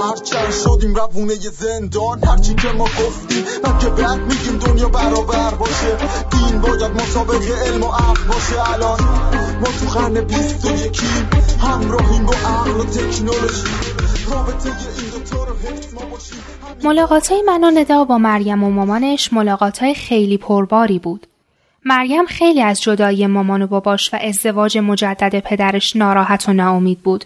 هرچند شدیم روونه زندان. هرچی که ما گفتیم من که بعد میگیم دنیا برابر باشه. دین باید مسابق علم و عقل باشه. الان ما تو قرن بیست و یکیم. همراهیم با عقل و تکنولوژی. ملاقات های من و ندا با مریم و مامانش ملاقات های خیلی پرباری بود. مریم خیلی از جدایی مامان و باباش و ازدواج مجدد پدرش ناراحت و ناامید بود.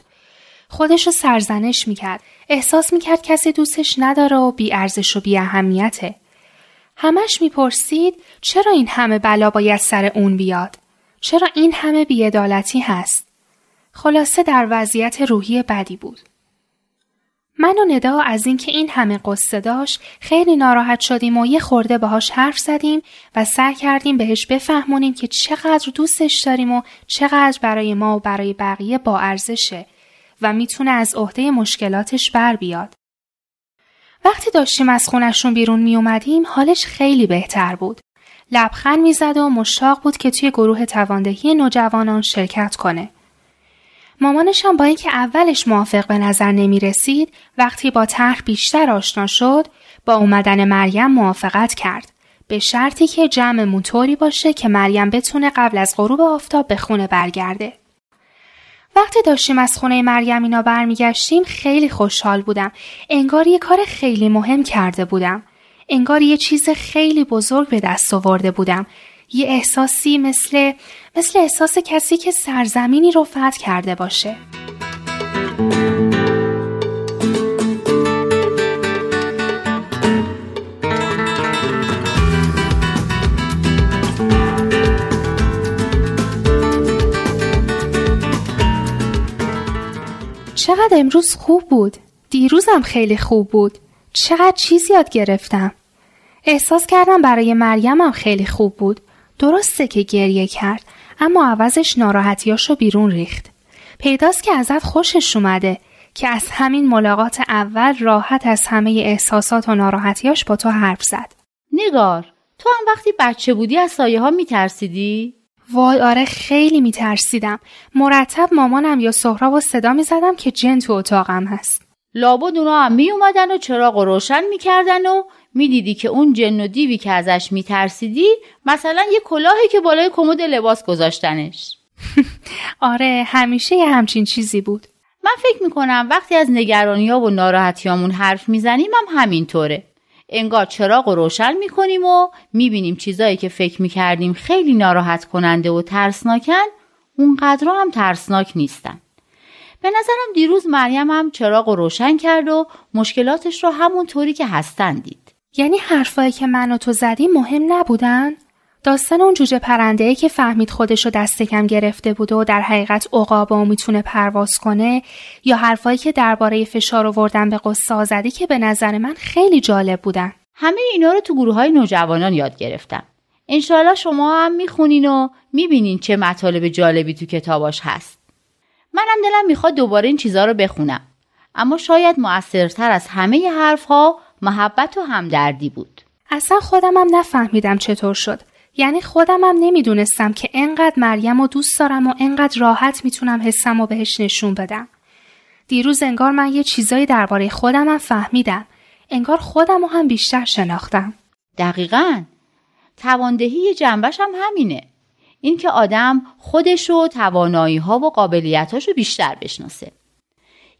خودش رو سرزنش می‌کرد. احساس می‌کرد کسی دوستش نداره و بی ارزش و بی اهمیته. همش می‌پرسید چرا این همه بلا باید سر اون بیاد؟ چرا این همه بیعدالتی هست؟ خلاصه در وضعیت روحی بدی بود. من و ندا از اینکه این همه قصه داشت خیلی ناراحت شدیم و یه خورده باهاش حرف زدیم و سعی کردیم بهش بفهمونیم که چقدر دوستش داریم و چقدر برای ما و برای بقیه با ارزشه و می‌تونه از عهده مشکلاتش بر بیاد. وقتی داشتیم از خونشون بیرون می اومدیم حالش خیلی بهتر بود. لبخند می‌زد و مشتاق بود که توی گروه تواندهی نوجوانان شرکت کنه. مامانش هم با اینکه اولش موافق به نظر نمی رسید وقتی با طرح بیشتر آشنا شد با اومدن مریم موافقت کرد به شرطی که جمع موتوری باشه که مریم بتونه قبل از غروب آفتاب به خونه برگرده. وقتی داشتیم از خونه مریم اینا برمیگشتیم خیلی خوشحال بودم. انگار یه کار خیلی مهم کرده بودم. انگار یه چیز خیلی بزرگ به دست آورده بودم. یه احساسی مثل مثل احساس کسی که سرزمینی رو فتح کرده باشه. چقدر امروز خوب بود. دیروزم خیلی خوب بود. چقدر چیز یاد گرفتم. احساس کردم برای مریمم خیلی خوب بود. درسته که گریه کرد اما عوضش ناراحتیاشو بیرون ریخت. پیداست که ازت خوشش اومده که از همین ملاقات اول راحت از همه احساسات و ناراحتیاش با تو حرف زد. نگار تو هم وقتی بچه بودی از سایه ها میترسیدی؟ وای آره خیلی میترسیدم. مرتب مامانم یا سهراب و صدا می‌زدم که جن تو اتاقم هست. لابد اونا هم می اومدن و چراغ و روشن می‌کردن و می‌دیدی که اون جن و دیوی که ازش میترسیدی مثلا یه کلاهی که بالای کمد لباس گذاشتنش آره همیشه یه همچین چیزی بود من فکر می‌کنم وقتی از نگرانی ها و ناراحتیامون حرف می‌زنیم هم همینطوره انگار چراغ و روشن می‌کنیم و می‌بینیم چیزایی که فکر می‌کردیم خیلی ناراحت کننده و ترسناکن اونقدر هم ترسناک نیستن به نظرم دیروز مریم هم چراغ و روشن کرد و مشکلاتش رو همون طوری که هستن دید یعنی حرفایی که من و تو زدیم مهم نبودن؟ داستان اون جوجه پرنده که فهمید خودشو دست کم گرفته بوده و در حقیقت عقابه و می‌تونه پرواز کنه یا حرفایی که درباره فشار آوردن به قصه آزدی که به نظر من خیلی جالب بودن. همه اینا رو تو گروه های نوجوانان یاد گرفتم. انشالله شما هم می‌خونین و می‌بینین چه مطالب جالبی تو کتاباش هست. منم دلم می‌خواد دوباره این چیزها رو بخونم. اما شاید موثرتر از همه حرفها محبت و همدردی بود. اصلا خودم هم نفهمیدم چطور شد. یعنی خودم هم نمی‌دونستم که انقدر مریم و دوست دارم و انقدر راحت می‌تونم حسم و بهش نشون بدم. دیروز انگار من یه چیزایی درباره خودم هم فهمیدم. انگار خودم هم بیشتر شناختم. دقیقا تواندهی جنبش هم همینه. اینکه آدم خودش و توانایی ها و قابلیتاش رو بیشتر بشناسه.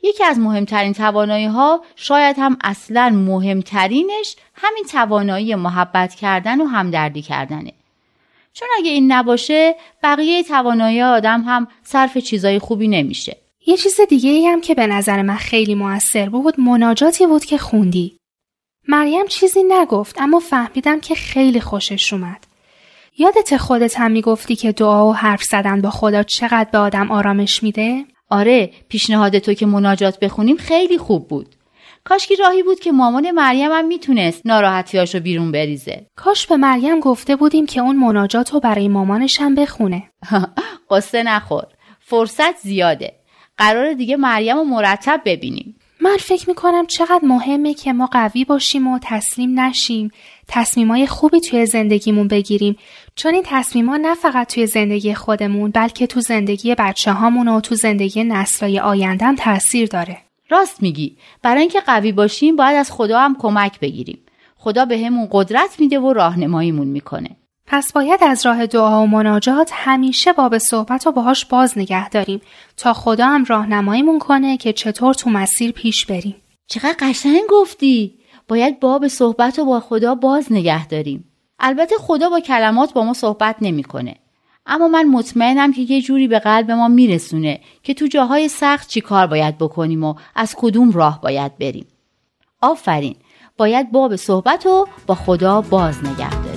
یکی از مهمترین توانایی ها شاید هم اصلا مهمترینش همین توانایی محبت کردن و همدردی کردنه. چون اگه این نباشه بقیه توانایی آدم هم صرف چیزای خوبی نمیشه. یه چیز دیگه ای هم که به نظر من خیلی موثر بود مناجاتی بود که خوندی. مریم چیزی نگفت اما فهمیدم که خیلی خوشش اومد. یادت خودت هم می‌گفتی که دعا و حرف زدن با خدا چقدر به آدم آرامش میده؟ آره پیشنهاد تو که مناجات بخونیم خیلی خوب بود. کاشکی راهی بود که مامان مریم هم می‌تونست ناراحتیاشو بیرون بریزه. کاش به مریم گفته بودیم که اون مناجات رو برای مامانش هم بخونه. قصه نخور. فرصت زیاده. قرار دیگه مریم رو مرتب ببینیم. من فکر می‌کنم چقدر مهمه که ما قوی باشیم و تسلیم نشیم. تصمیمای خوبی توی زندگیمون بگیریم. چون این تصمیما نه فقط توی زندگی خودمون بلکه تو زندگی بچه هامون و تو زندگی نسلای آیندهم تاثیر داره. راست میگی برای اینکه قوی باشیم باید از خدا هم کمک بگیریم خدا به همون قدرت میده و راهنماییمون می‌کنه پس باید از راه دعا و مناجات همیشه باب صحبت رو باهاش باز نگه داریم تا خدا هم راهنماییمون کنه که چطور تو مسیر پیش بریم. چقدر قشنگ گفتی؟ باید باب صحبت رو با خدا باز نگه داریم. البته خدا با کلمات با ما صحبت نمی‌کنه. اما من مطمئنم که یه جوری به قلب ما میرسونه که تو جاهای سخت چی کار باید بکنیم و از کدوم راه باید بریم. آفرین باید باب صحبت رو با خدا باز نگه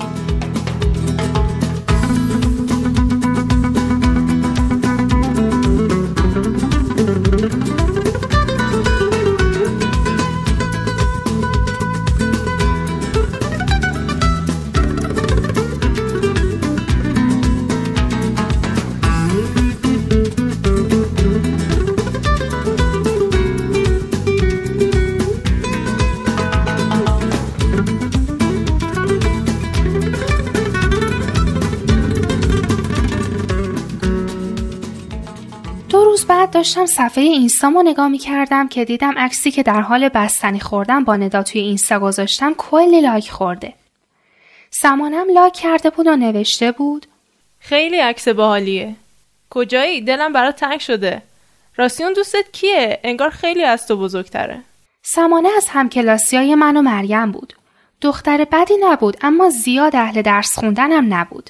داشتم صفحه اینستامو نگاه می کردم که دیدم عکسی که در حال بستنی خوردم با ندا توی اینستا گذاشتم کلی لایک خورده. سمانم لایک کرده بود و نوشته بود خیلی عکس باحالیه. کجایی؟ دلم برات تنگ شده. راستی اون دوستت کیه؟ انگار خیلی از تو بزرگتره. سمانه از همکلاسیای من و مریم بود. دختر بدی نبود اما زیاد اهل درس خوندنم نبود.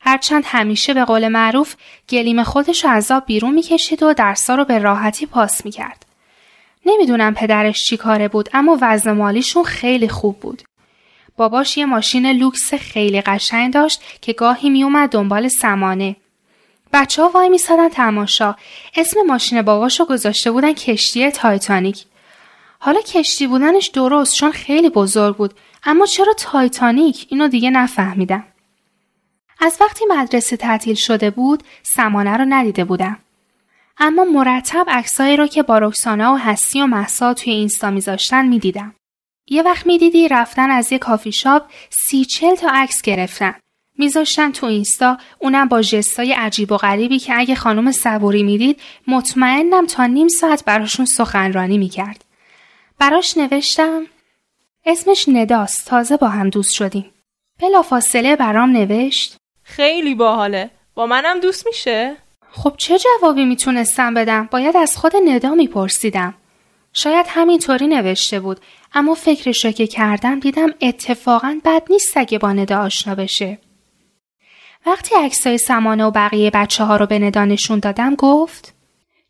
هرچند همیشه به قول معروف گلیم خودش رو از آب بیرون می‌کشید و درسا رو به راحتی پاس می‌کرد. نمی‌دونم پدرش چی کاره بود اما وضع مالیشون خیلی خوب بود. باباش یه ماشین لوکس خیلی قشنگ داشت که گاهی میومد دنبال سمانه. بچه ها وای میسادن تماشا. اسم ماشین باباشو گذاشته بودن کشتی تایتانیک. حالا کشتی بودنش درست چون خیلی بزرگ بود اما چرا تایتانیک اینو دیگه نفهمیدم. از وقتی مدرسه تعطیل شده بود سمانه رو ندیده بودم. اما مرتب عکسایی رو که با رکسانا و هستی و مهسا توی اینستا میذاشتن می‌دیدم. یه وقت می‌دیدی رفتن از یه کافی شاپ سی چل تا عکس گرفتن. میذاشتن تو اینستا اونم با ژستای عجیب و غریبی که اگه خانم صبوری می‌دید مطمئنم تا نیم ساعت براشون سخنرانی می‌کرد. براش نوشتم اسمش نداست تازه با هم دوست شدیم. بلافاصله برام نوشت خیلی باحاله. با منم دوست میشه؟ خب چه جوابی می‌تونستم بدم؟ باید از خود ندا میپرسیدم. شاید همینطوری نوشته بود اما فکرش که کردم دیدم اتفاقا بد نیست اگه با ندا آشنا بشه. وقتی عکسای سمانه و بقیه بچه ها رو به ندا نشون دادم گفت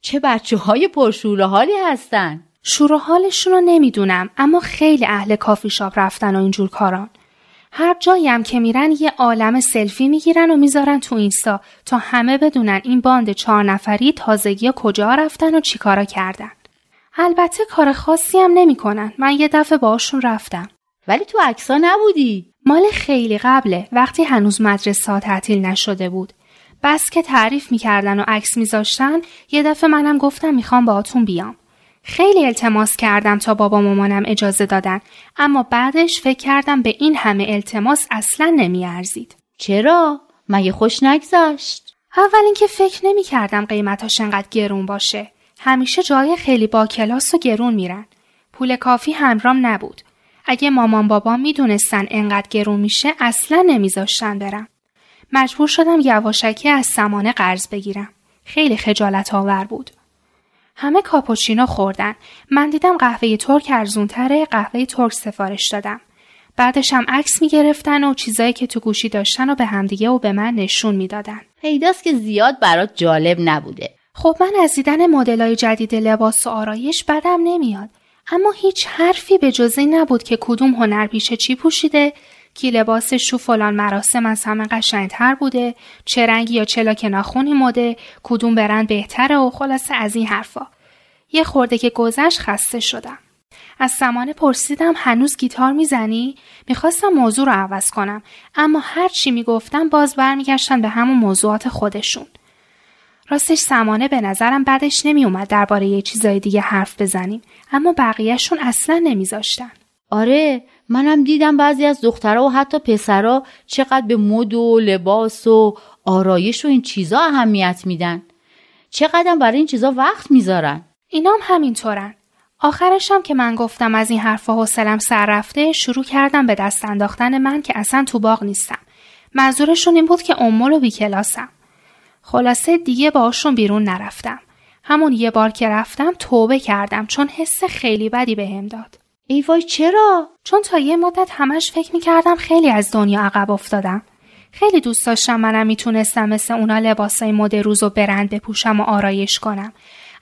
چه بچه های پرشور حالی هستن؟ شور حالشون رو نمی‌دونم اما خیلی اهل کافی شاپ رفتن و اینجور کاران. هر جایی هم که میرن یه عالم سلفی می‌گیرن و می‌ذارن تو اینستا تا همه بدونن این باند چهار نفری تازگی کجا رفتن و چیکارا کردن. البته کار خاصی هم نمی‌کنن. من یه دفعه باشون رفتم. ولی تو عکسا نبودی. مال خیلی قبله وقتی هنوز مدرسه تعطیل نشده بود. بس که تعریف می‌کردن و عکس میذاشتن یه دفعه منم گفتم می‌خوام باهاتون بیام. خیلی التماس کردم تا بابا مامانم اجازه دادن اما بعدش فکر کردم به این همه التماس اصلا نمیارزید. چرا؟ مگه خوش نگذاشت؟ اول اینکه فکر نمی کردم قیمتاش انقدر گرون باشه. همیشه جای خیلی با کلاس و گرون میرن. پول کافی همرام نبود. اگه مامان بابا می‌دونستن انقدر گرون میشه اصلا نمیذاشتن برم. مجبور شدم یواشکی از سمانه قرض بگیرم. خیلی خجالت آور بود. همه کاپوچینو خوردن. من دیدم قهوه ترک ارزونتره قهوه ترک سفارش دادم. بعدش هم عکس می‌گرفتن و چیزایی که تو گوشی داشتن و به همدیگه و به من نشون می‌دادن. پیداست که زیاد برات جالب نبوده. خب من از دیدن مدلای جدید لباس و آرایش بدم نمیاد. اما هیچ حرفی به جز نبود که کدوم هنرپیشه چی پوشیده کی لباسش تو فلان مراسم از همه قشنگتر بوده چه رنگی یا چه لاک ناخونی مده کدوم برند بهتره و خلاصه از این حرفا یه خورده که گذشت خسته شدم از سمانه پرسیدم هنوز گیتار می‌زنی؟ می‌خواستم موضوع رو عوض کنم اما هر چی می‌گفتم باز برمیگشتن به همون موضوعات خودشون. راستش سمانه به نظرم بعدش نمیومد درباره یه چیزای دیگه حرف بزنیم اما بقیهشون اصلا نمیذاشتن. آره منم دیدم بعضی از دخترها و حتی پسرا چقدر به مد و لباس و آرایش و این چیزا اهمیت میدن. چقدر برای این چیزا وقت می‌ذارن. اینام همینطورن. آخرشم که من گفتم از این حرفا حوصلم سر رفته شروع کردم به دست انداختن من که اصلا تو باغ نیستم. منظورشون این بود که امول و بیکلاسم. خلاصه دیگه باشون بیرون نرفتم. همون یه بار که رفتم توبه کردم چون حس خیلی بدی بهم داد. ای وای چرا؟ چون تا یه مدت همش فکر می‌کردم خیلی از دنیا عقب افتادم. خیلی دوست داشتم منم می‌تونستم مثل اونا لباسای مد روز و برند بپوشم و آرایش کنم.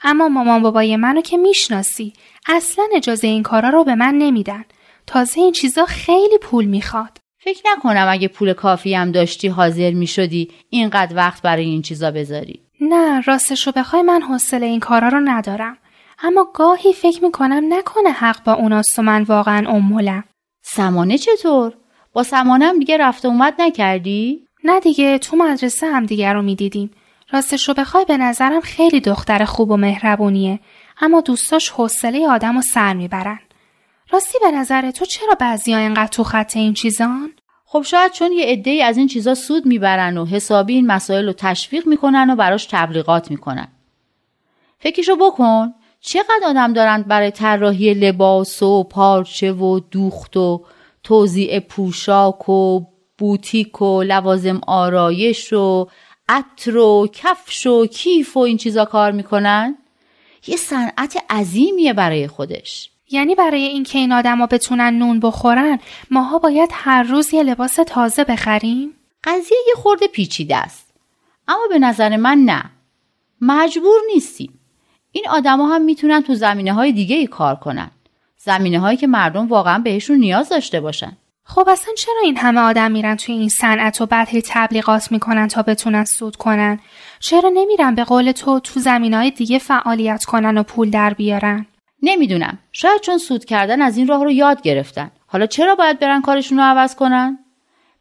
اما مامان بابای منو که می‌شناسی اصلا اجازه این کارا رو به من نمیدن. تازه این چیزا خیلی پول می‌خواد. فکر نکنم اگه پول کافی هم داشتی حاضر می‌شدی اینقدر وقت برای این چیزا بذاری. نه راستش رو بخوای من حوصله این کارا رو ندارم. اما گاهی فکر می‌کنم نکنه حق با اوناست و من واقعا امولم. سمانه چطور؟ با سمانه دیگه رفت اومد نکردی؟ نه دیگه تو مدرسه هم دیگه رو می‌دیدیم. راستش رو بخوای به نظرم خیلی دختر خوب و مهربونیه اما دوستاش حوصله آدم و سر می‌برن. راستی به نظر تو چرا بعضی ها اینقدر تو خط این چیزان؟ خب شاید چون یه عده از این چیزا سود می‌برن و حسابی این مسائل رو تشویق می‌کنن و براش تبلیغات می‌کنن. فکرشو بکن چقدر آدم دارند برای طراحی لباس و پارچه و دوخت و توزیع پوشاک و بوتیک و لوازم آرایش و عطر و کفش و کیف و این چیزا کار می‌کنن؟ یه صنعت عظیمیه برای خودش. یعنی برای اینکه این آدما بتونن نون بخورن ماها باید هر روز یه لباس تازه بخریم؟ قضیه یه خورده پیچیده است. اما به نظر من نه. مجبور نیستیم. این آدما هم می‌تونن تو زمینه های دیگه ای کار کنن. زمینه هایی که مردم واقعا بهشون نیاز داشته باشن. خب اصلا چرا این همه آدم میرن توی این صنعت و بعد هی تبلیغات می‌کنن تا بتونن سود کنن؟ چرا نمیرن به قول تو تو های دیگه فعالیت کنن و پول در بیارن؟ نمی‌دونم. شاید چون سود کردن از این راه رو یاد گرفتن. حالا چرا باید برن کارشون رو عوض کنن؟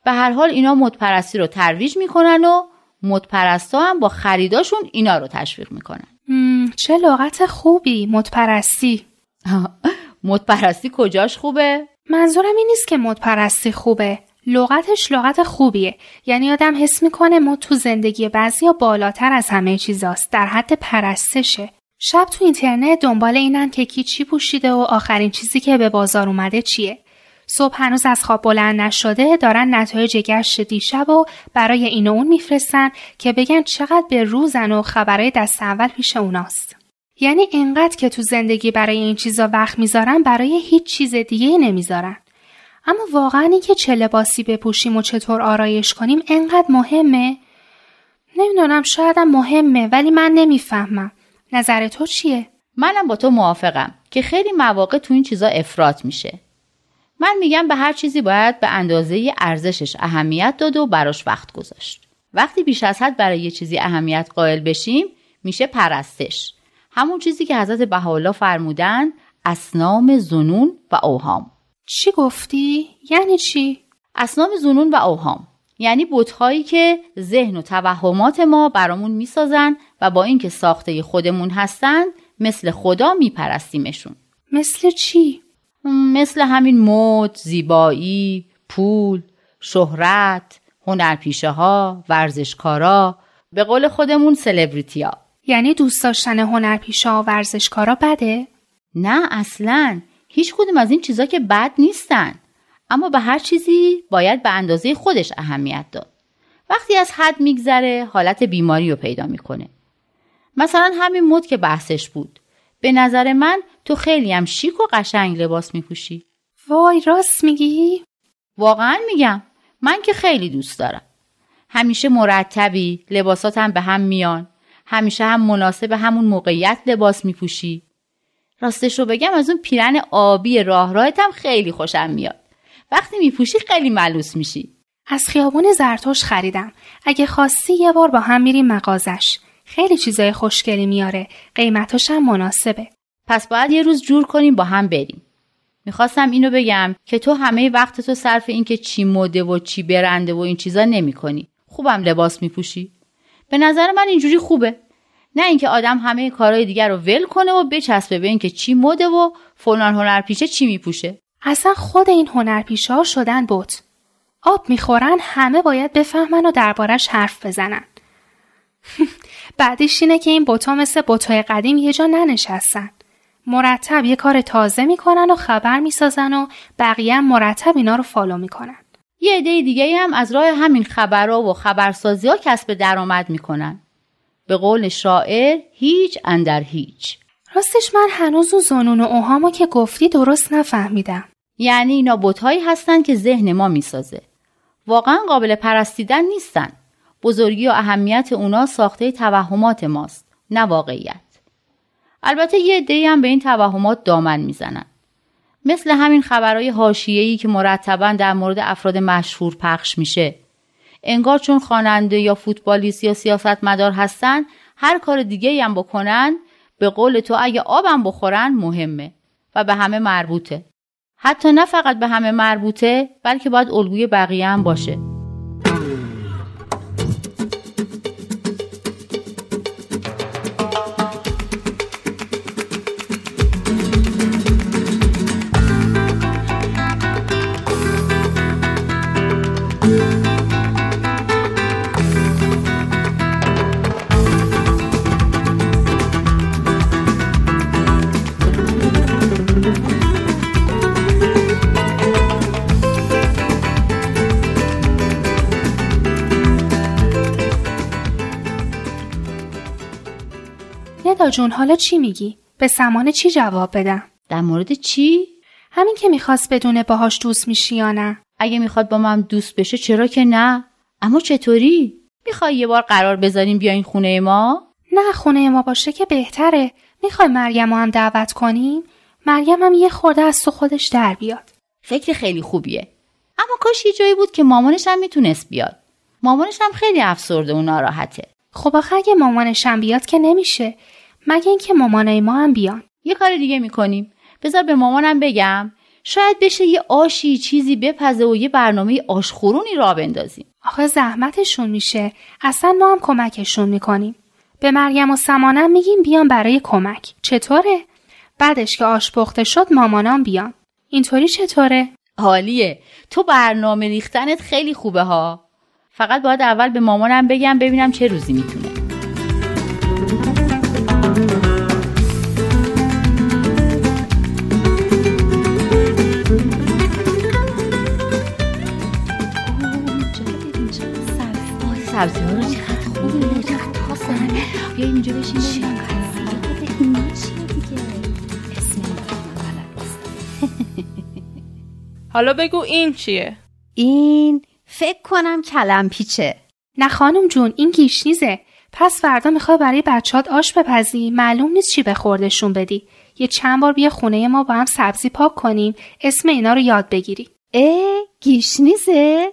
به هر حال اینا مدپرستی رو ترویج می‌کنن و مدپرستا هم با خریداشون اینا رو تشویق می‌کنن. چه لغت خوبی مدپرستی. مدپرستی کجاش خوبه؟ منظورم این نیست که مدپرستی خوبه. لغتش لغت خوبیه. یعنی آدم حس می‌کنه مد تو زندگی بعضی بالاتر از همه چیزاست. در حد پرستشه. شب تو اینترنت دنبال اینن که کی چی پوشیده و آخرین چیزی که به بازار اومده چیه. صبح هنوز از خواب بلند نشده دارن نتایج گشت دیشب و برای این و اون میفرستن که بگن چقدر به روزن و خبرهای دست اول پیش اوناست. یعنی انقدر که تو زندگی برای این چیزا وقت می‌ذارن برای هیچ چیز دیگه نمی‌ذارن. اما واقعا اینکه چه لباسی بپوشیم و چطور آرایش کنیم انقدر مهمه؟ نمی‌دونم شایدم مهمه ولی من نمی‌فهمم. نظر تو چیه؟ منم با تو موافقم که خیلی مواقع تو این چیزا افراط میشه. من میگم به هر چیزی باید به اندازه ارزشش اهمیت داد و براش وقت گذاشت. وقتی بیش از حد برای یه چیزی اهمیت قائل بشیم میشه پرستش. همون چیزی که حضرت بهاءالله فرمودن اسنام زنون و اوهام. چی گفتی؟ یعنی چی؟ اسنام زنون و اوهام. یعنی بتهایی که ذهن و توهمات ما برامون می‌سازن و با اینکه ساخته خودمون هستند مثل خدا میپرستیمشون. مثل چی؟ مثل همین مد، زیبایی، پول، شهرت، هنرپیشه ها، ورزشکارا به قول خودمون سلبریتیا یعنی دوست داشتن هنرپیشه ها و ورزشکارا بده؟ نه اصلا. هیچ کدوم از این چیزا که بد نیستن. اما به هر چیزی باید به اندازه خودش اهمیت داد. وقتی از حد میگذره حالت بیماری رو پیدا می‌کنه. مثلا همین مد که بحثش بود. به نظر من تو خیلی هم شیک و قشنگ لباس میپوشی. وای راست میگی؟ واقعا میگم. من که خیلی دوست دارم. همیشه مرتبی لباساتم به هم میان. همیشه هم مناسب همون موقعیت لباس میپوشی. راستش رو بگم از اون پیرن آبی راه راهتم خیلی خوشم میاد. وقتی میپوشی خیلی ملوس میشی. از خیابون زرتوش خریدم. اگه خواستی یه بار با هم میریم مغازش. خیلی چیزای خوشگلی میاره. قیمتاش هم مناسبه. پس باید یه روز جور کنیم با هم بریم می‌خواستم اینو بگم که تو همه وقت تو صرف این که چی مده و چی برنده و این چیزا نمی کنی. خوبم لباس میپوشی. به نظر من اینجوری خوبه. نه اینکه آدم همه کارهای دیگر رو ول کنه و بچسبه به اینکه چی مده و فلان هنرپیشه چی میپوشه. اصلا خود این هنرپیشه شدن بوت. آب می‌خورن همه باید بفهمن و دربارش حرف بزنن. بعدش اینه که این بوتا مثل بوتای قدیم یه جا ننشستن. مرتب یه کار تازه می‌کنن و خبر می‌سازن و بقیه هم مرتب اینا رو فالو می‌کنن. یه عده دیگه هم از راه همین خبرها و خبرسازی ها کسب درآمد می‌کنن. به قول شاعر هیچ اندر هیچ. راستش من هنوز اون زنون و اوهامو که گفتی درست نفهمیدم. یعنی اینا بوتهایی هستن که ذهن ما می‌سازه. واقعا قابل پرستیدن نیستن. بزرگی و اهمیت اونا ساخته توهمات ماست نه واقعیت. البته یه عده‌ای هم به این توهمات دامن می‌زنن. مثل همین خبرهای حاشیه‌ای که مرتبا در مورد افراد مشهور پخش میشه. انگار چون خواننده یا فوتبالیست یا سیاستمدار هستن هر کار دیگه هم بکنن به قول تو اگه آبم بخورن مهمه و به همه مربوطه. حتی نه فقط به همه مربوطه بلکه باید الگوی بقیه هم باشه. جون حالا چی میگی؟ به سمانه چی جواب بدم؟ در مورد چی؟ همین که می‌خواست بدونه باهاش دوست میشی یا نه؟ اگه می‌خواد با من دوست بشه چرا که نه؟ اما چطوری؟ می‌خوای یه بار قرار بذاریم بیاین خونه ما؟ نه خونه ما باشه که بهتره. می‌خوای مریم هم دعوت کنیم؟ مریم هم یه خورده از تو خودش در بیاد. فکر خیلی خوبیه. اما کاش یه جایی بود که مامانش هم می‌تونست بیاد. مامانش هم خیلی افسرده و ناراحته. خب آخه اگه مامانش هم بیاد که نمیشه. مگه اینکه مامانای ما هم بیان. یه کار دیگه می‌کنیم. بذار به مامانم بگم شاید بشه یه آشی چیزی بپزه و یه برنامه آشخورونی را بندازیم. آخه زحمتشون میشه. اصلا ما هم کمکشون می‌کنیم. به مریم و سمانم میگیم بیان برای کمک. چطوره؟ بعدش که آش پخته شد مامانام بیان. اینطوری چطوره؟ حالیه. تو برنامه ریختنت خیلی خوبه ها. فقط باید اول به مامانم بگم ببینم چه روزی می‌تونه. سبزی ها رو چقدر خوبه چقدر تازه بیا اینجا بشین حالا بگو این چیه؟ این فکر کنم کلم پیچه نه خانم جون این گیشنیزه. پس فردا می‌خوای برای بچهات آش بپزی معلوم نیست چی به خوردشون بدی. یه چند بار بیا خونه ما با هم سبزی پاک کنیم اسم اینا رو یاد بگیری. اه گیشنیزه؟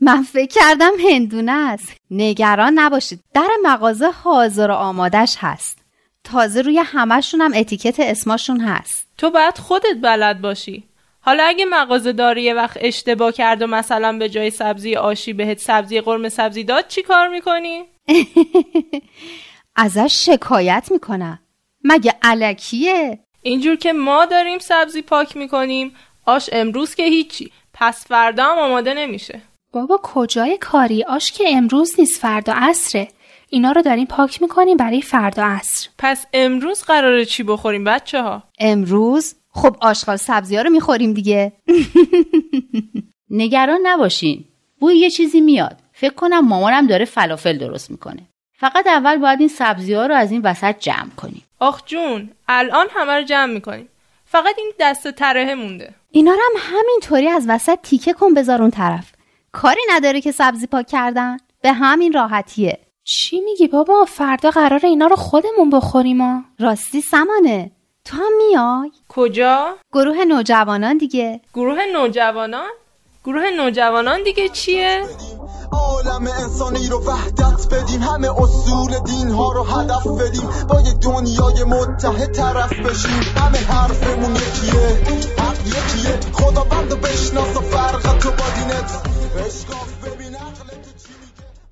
من فکر کردم هندونه است. نگران نباشید. در مغازه حاضر و آمادش هست. تازه روی همشون هم اتیکت اسماشون هست. تو باید خودت بلد باشی. حالا اگه مغازه داری یه وقت اشتباه کرد و مثلا به جای سبزی آشی بهت سبزی قرمه سبزی داد چی کار می‌کنی؟ ازش شکایت می‌کنم. مگه علکیه؟ اینجور که ما داریم سبزی پاک می‌کنیم. آش امروز که هیچی. پس فردا هم آماده نمیشه. بابا کجای کاری؟ آش که امروز نیست فردا عصره. اینا رو داریم پاک می‌کنیم برای فردا عصر. پس امروز قراره چی بخوریم بچه ها؟ امروز؟ خب آشغال سبزی ها رو می‌خوریم دیگه. نگران نباشین. بوی یه چیزی میاد. فکر کنم مامانم داره فلافل درست می‌کنه. فقط اول باید این سبزی ها رو از این وسط جمع کنیم. آخ جون الان همه رو جمع می‌کنیم. فقط این دست ترهه مونده. اینا رو هم همینطوری از وسط تیکه کن بذار اون طرف. کاری نداره که سبزی پاک کردن. به همین راحتیه. چی میگی بابا؟ فردا قرار اینا رو خودمون بخوریم ها. راستی سمانه. تو هم میای؟ کجا؟ گروه نوجوانان دیگه. گروه نوجوانان؟ گروه نوجوانان دیگه چیه؟ عالم انسانی رو وحدت بدیم. همه اصول دین ها رو هدف بدیم. با یک دنیای متحد طرف بشیم. همه حرفمون یکیه. حق یکیه. خدا بند و بشناس و فرق تو با دینت اشکاف ببین عقل تو چی میگه